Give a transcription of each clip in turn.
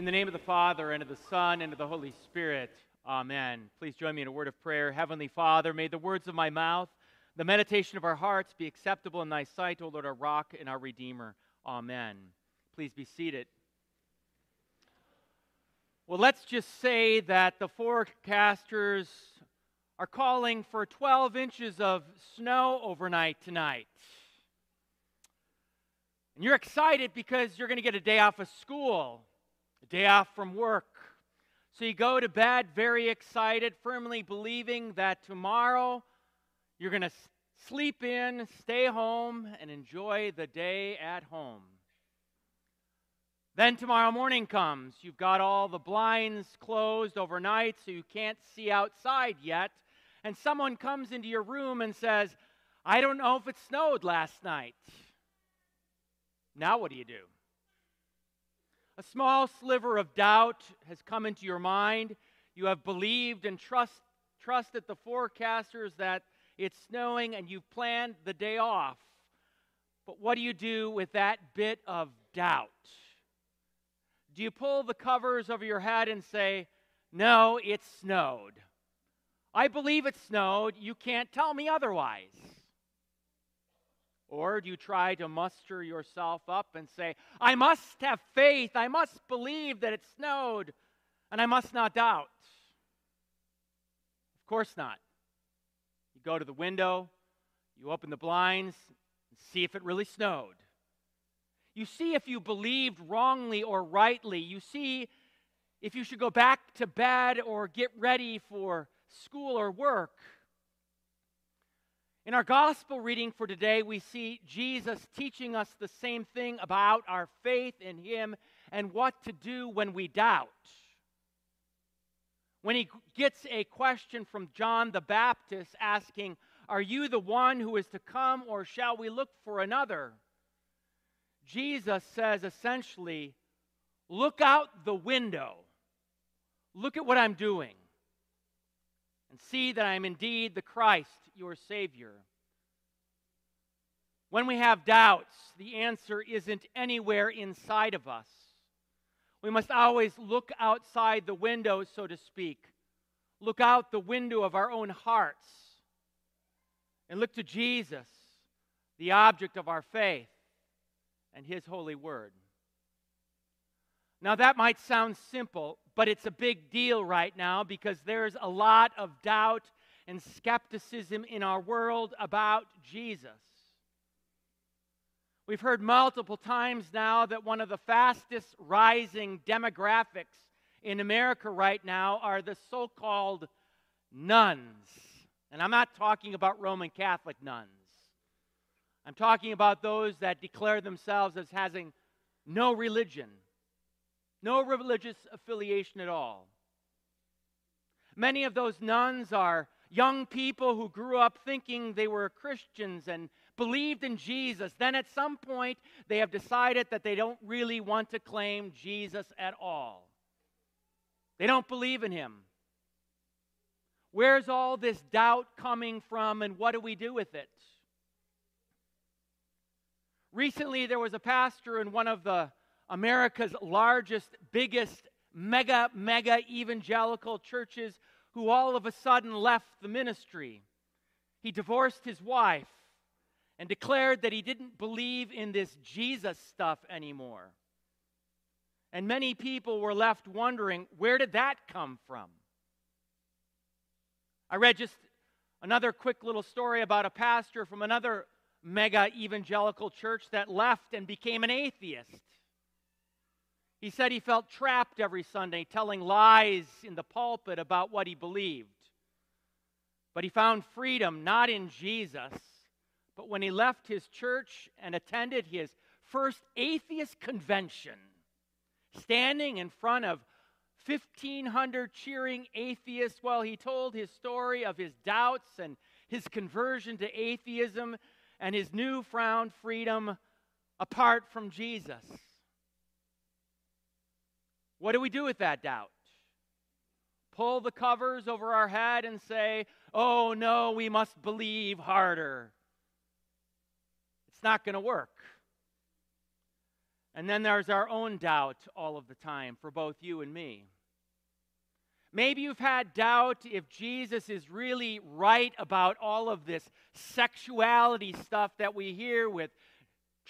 In the name of the Father, and of the Son, and of the Holy Spirit. Amen. Please join me in a word of prayer. Heavenly Father, may the words of my mouth, the meditation of our hearts be acceptable in thy sight, O Lord, our rock and our Redeemer. Amen. Please be seated. Well, let's just say that the forecasters are calling for 12 inches of snow overnight tonight. And you're excited because you're going to get a day off of school day off from work. So you go to bed very excited, firmly believing that tomorrow you're going to sleep in, stay home, and enjoy the day at home. Then tomorrow morning comes. You've got all the blinds closed overnight, so you can't see outside yet. And someone comes into your room and says, I don't know if it snowed last night. Now, what do you do? A small sliver of doubt has come into your mind. You have believed and trust, trusted the forecasters that it's snowing and you've planned the day off. But what do you do with that bit of doubt? Do you pull the covers over your head and say, No, it snowed? I believe it snowed. You can't tell me otherwise. Or do you try to muster yourself up and say, I must have faith, I must believe that it snowed, and I must not doubt? Of course not. You go to the window, you open the blinds, and see if it really snowed. You see if you believed wrongly or rightly. You see if you should go back to bed or get ready for school or work. In our gospel reading for today, we see Jesus teaching us the same thing about our faith in Him and what to do when we doubt. When he gets a question from John the Baptist asking, Are you the one who is to come, or shall we look for another? Jesus says essentially, Look out the window. Look at what I'm doing and see that I am indeed the Christ, your Savior. When we have doubts, the answer isn't anywhere inside of us. We must always look outside the window, so to speak. Look out the window of our own hearts and look to Jesus, the object of our faith, and His holy word. Now, that might sound simple, but it's a big deal right now because there's a lot of doubt and skepticism in our world about Jesus. We've heard multiple times now that one of the fastest rising demographics in America right now are the so called nones. And I'm not talking about Roman Catholic nuns. I'm talking about those that declare themselves as having no religion, no religious affiliation at all. Many of those nones are young people who grew up thinking they were Christians and believed in Jesus. Then at some point, they have decided that they don't really want to claim Jesus at all. They don't believe in him. Where's all this doubt coming from, and what do we do with it? Recently, there was a pastor in one of the America's largest, biggest, mega, mega evangelical churches who all of a sudden left the ministry. He divorced his wife and declared that he didn't believe in this Jesus stuff anymore. And many people were left wondering where did that come from? I read just another quick little story about a pastor from another mega evangelical church that left and became an atheist. He said he felt trapped every Sunday, telling lies in the pulpit about what he believed. But he found freedom not in Jesus, but when he left his church and attended his first atheist convention, standing in front of 1,500 cheering atheists while he told his story of his doubts and his conversion to atheism and his newfound freedom apart from Jesus. What do we do with that doubt? Pull the covers over our head and say, oh no, we must believe harder. It's not going to work. And then there's our own doubt all of the time for both you and me. Maybe you've had doubt if Jesus is really right about all of this sexuality stuff that we hear with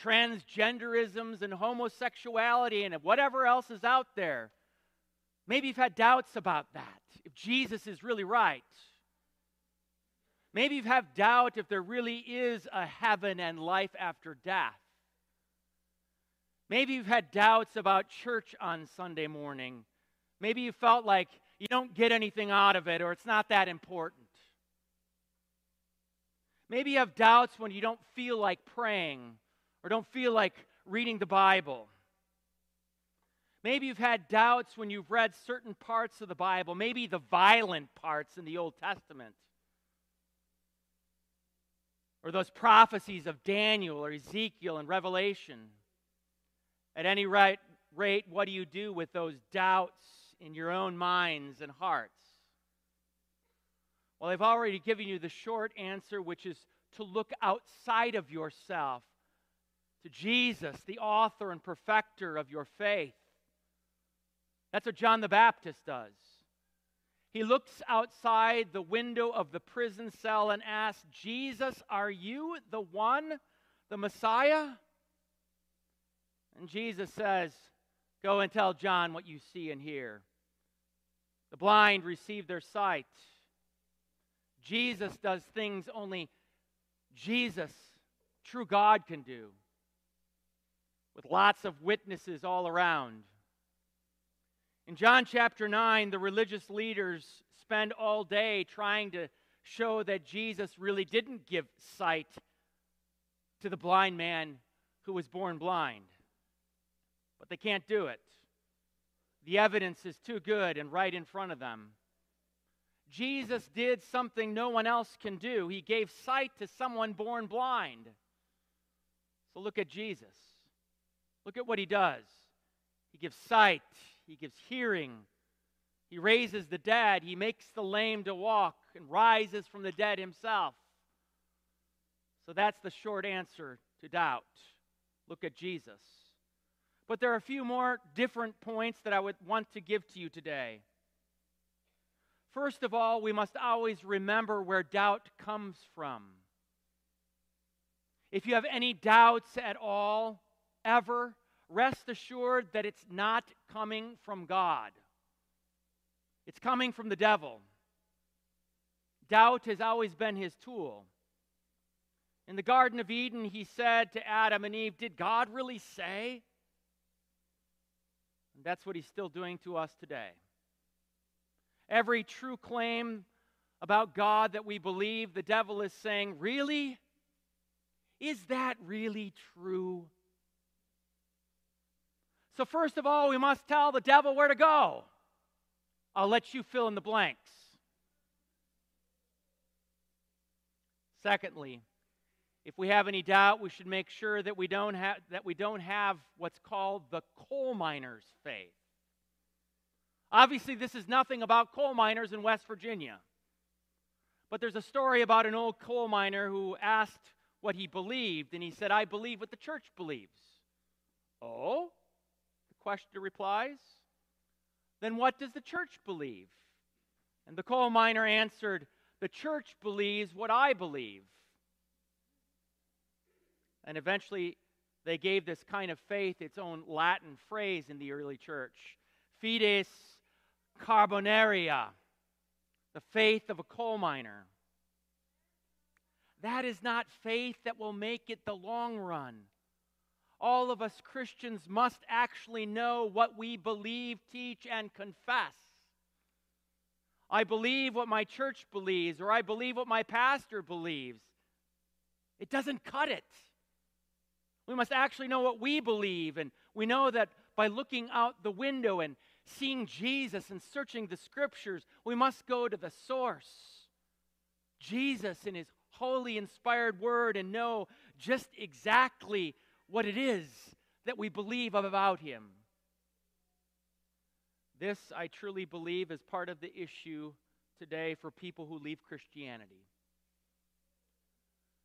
transgenderisms and homosexuality and whatever else is out there. Maybe you've had doubts about that, if Jesus is really right. Maybe you've had doubt if there really is a heaven and life after death. Maybe you've had doubts about church on Sunday morning. Maybe you felt like you don't get anything out of it or it's not that important. Maybe you have doubts when you don't feel like praying or don't feel like reading the Bible. Maybe you've had doubts when you've read certain parts of the Bible, maybe the violent parts in the Old Testament, or those prophecies of Daniel or Ezekiel and Revelation. At any rate, what do you do with those doubts in your own minds and hearts? Well, I've already given you the short answer, which is to look outside of yourself to Jesus, the author and perfecter of your faith. That's what John the Baptist does. He looks outside the window of the prison cell and asks, Jesus, are you the one, the Messiah? And Jesus says, Go and tell John what you see and hear. The blind receive their sight. Jesus does things only Jesus, true God, can do, with lots of witnesses all around. In John chapter 9, the religious leaders spend all day trying to show that Jesus really didn't give sight to the blind man who was born blind. But they can't do it. The evidence is too good and right in front of them. Jesus did something no one else can do. He gave sight to someone born blind. So look at Jesus. Look at what he does. He gives sight, he gives hearing, he raises the dead, he makes the lame to walk, and rises from the dead himself. So that's the short answer to doubt. Look at Jesus. But there are a few more different points that I would want to give to you today. First of all, we must always remember where doubt comes from. If you have any doubts at all, ever, rest assured that it's not coming from God. It's coming from the devil. Doubt has always been his tool. In the Garden of Eden, he said to Adam and Eve, Did God really say? And that's what he's still doing to us today. Every true claim about God that we believe, the devil is saying, Really? Is that really true? So, first of all, we must tell the devil where to go. I'll let you fill in the blanks. Secondly, if we have any doubt, we should make sure that we don't have, that we don't have what's called the coal miner's faith. Obviously, this is nothing about coal miners in West Virginia. But there's a story about an old coal miner who asked what he believed, and he said, I believe what the church believes. Oh? The questioner replies, Then what does the church believe? And the coal miner answered, The church believes what I believe. And eventually, they gave this kind of faith its own Latin phrase in the early church Fides carbonaria, the faith of a coal miner. That is not faith that will make it the long run. All of us Christians must actually know what we believe, teach, and confess. I believe what my church believes, or I believe what my pastor believes. It doesn't cut it. We must actually know what we believe. And we know that by looking out the window and seeing Jesus and searching the scriptures, we must go to the source, Jesus in his holy, inspired word, and know just exactly what it is that we believe about him. This, I truly believe, is part of the issue today for people who leave Christianity.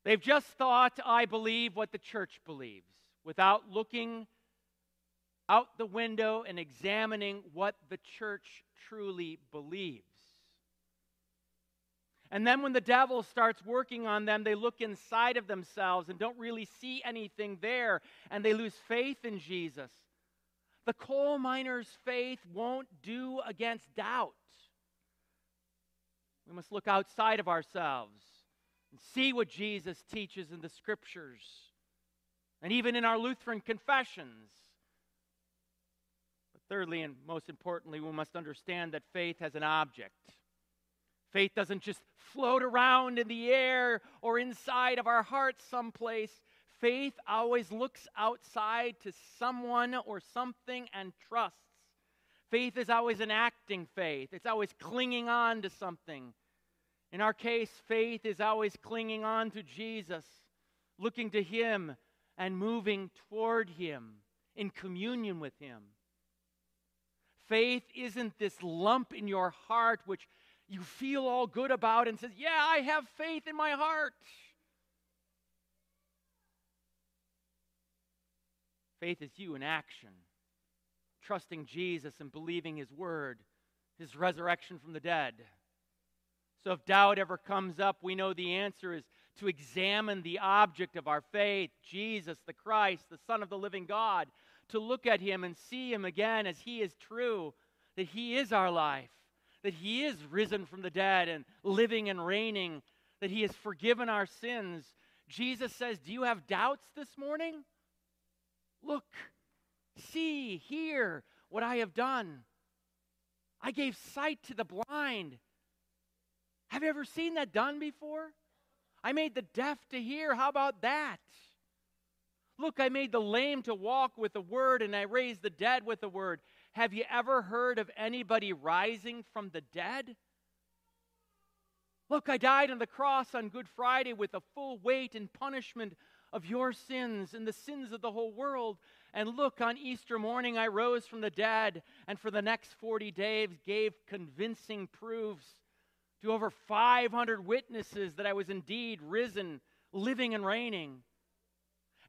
They've just thought, I believe what the church believes, without looking out the window and examining what the church truly believes. And then when the devil starts working on them, they look inside of themselves and don't really see anything there, and they lose faith in Jesus. The coal miner's faith won't do against doubt. We must look outside of ourselves and see what Jesus teaches in the scriptures and even in our Lutheran confessions. But thirdly, and most importantly, we must understand that faith has an object. Faith doesn't just float around in the air or inside of our hearts someplace. Faith always looks outside to someone or something and trusts. Faith is always an acting faith, it's always clinging on to something. In our case, faith is always clinging on to Jesus, looking to Him and moving toward Him in communion with Him. Faith isn't this lump in your heart which you feel all good about and says, Yeah, I have faith in my heart. Faith is you in action, trusting Jesus and believing His word, His resurrection from the dead. So if doubt ever comes up, we know the answer is to examine the object of our faith, Jesus the Christ, the Son of the living God, to look at Him and see Him again as He is true, that He is our life, that He is risen from the dead and living and reigning, that He has forgiven our sins. Jesus says, Do you have doubts this morning? Look, see, hear what I have done. I gave sight to the blind. Have you ever seen that done before? I made the deaf to hear. How about that? Look, I made the lame to walk with the word, and I raised the dead with the word. Have you ever heard of anybody rising from the dead? Look, I died on the cross on Good Friday with the full weight and punishment of your sins and the sins of the whole world. And look, on Easter morning I rose from the dead, and for the next 40 days gave convincing proofs to over 500 witnesses that I was indeed risen, living, and reigning.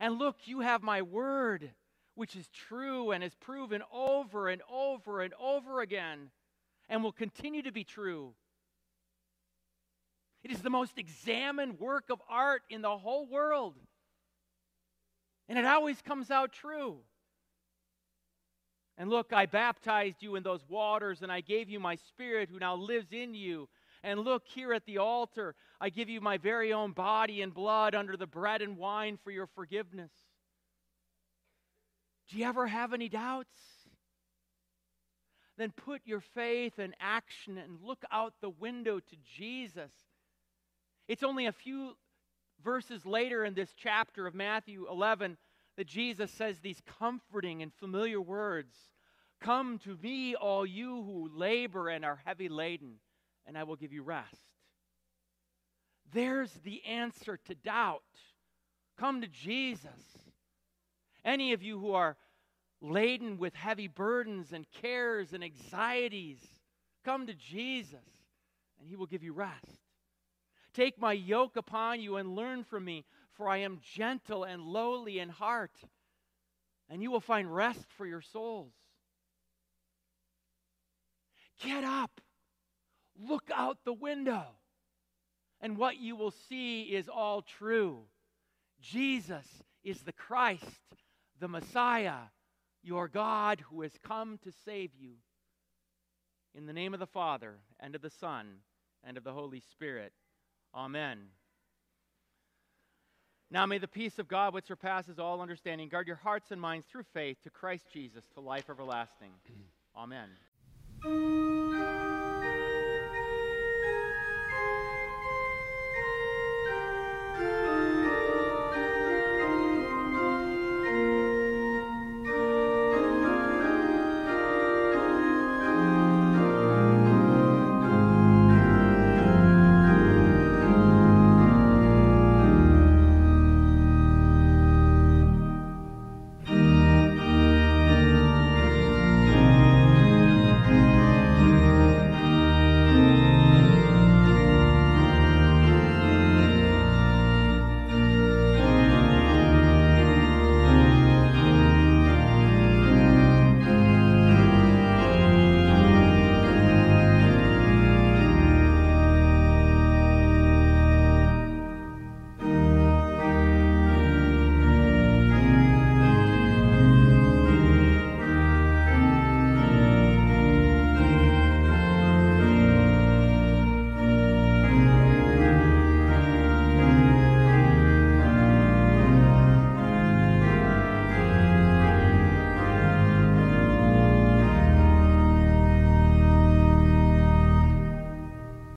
And look, you have my word, which is true and is proven over and over and over again, and will continue to be true. It is the most examined work of art in the whole world. And it always comes out true. And look, I baptized you in those waters, and I gave you my spirit who now lives in you. And look, here at the altar, I give you my very own body and blood under the bread and wine for your forgiveness. Do you ever have any doubts? Then put your faith in action and look out the window to Jesus. It's only a few verses later in this chapter of Matthew 11 that Jesus says these comforting and familiar words Come to me, all you who labor and are heavy laden and I will give you rest. There's the answer to doubt. Come to Jesus. Any of you who are laden with heavy burdens and cares and anxieties, come to Jesus and he will give you rest. Take my yoke upon you and learn from me, for I am gentle and lowly in heart, and you will find rest for your souls. Get up Look out the window, and what you will see is all true. Jesus is the Christ, the Messiah, your God who has come to save you. In the name of the Father, and of the Son, and of the Holy Spirit. Amen. Now may the peace of God, which surpasses all understanding, guard your hearts and minds through faith to Christ Jesus to life everlasting. Amen.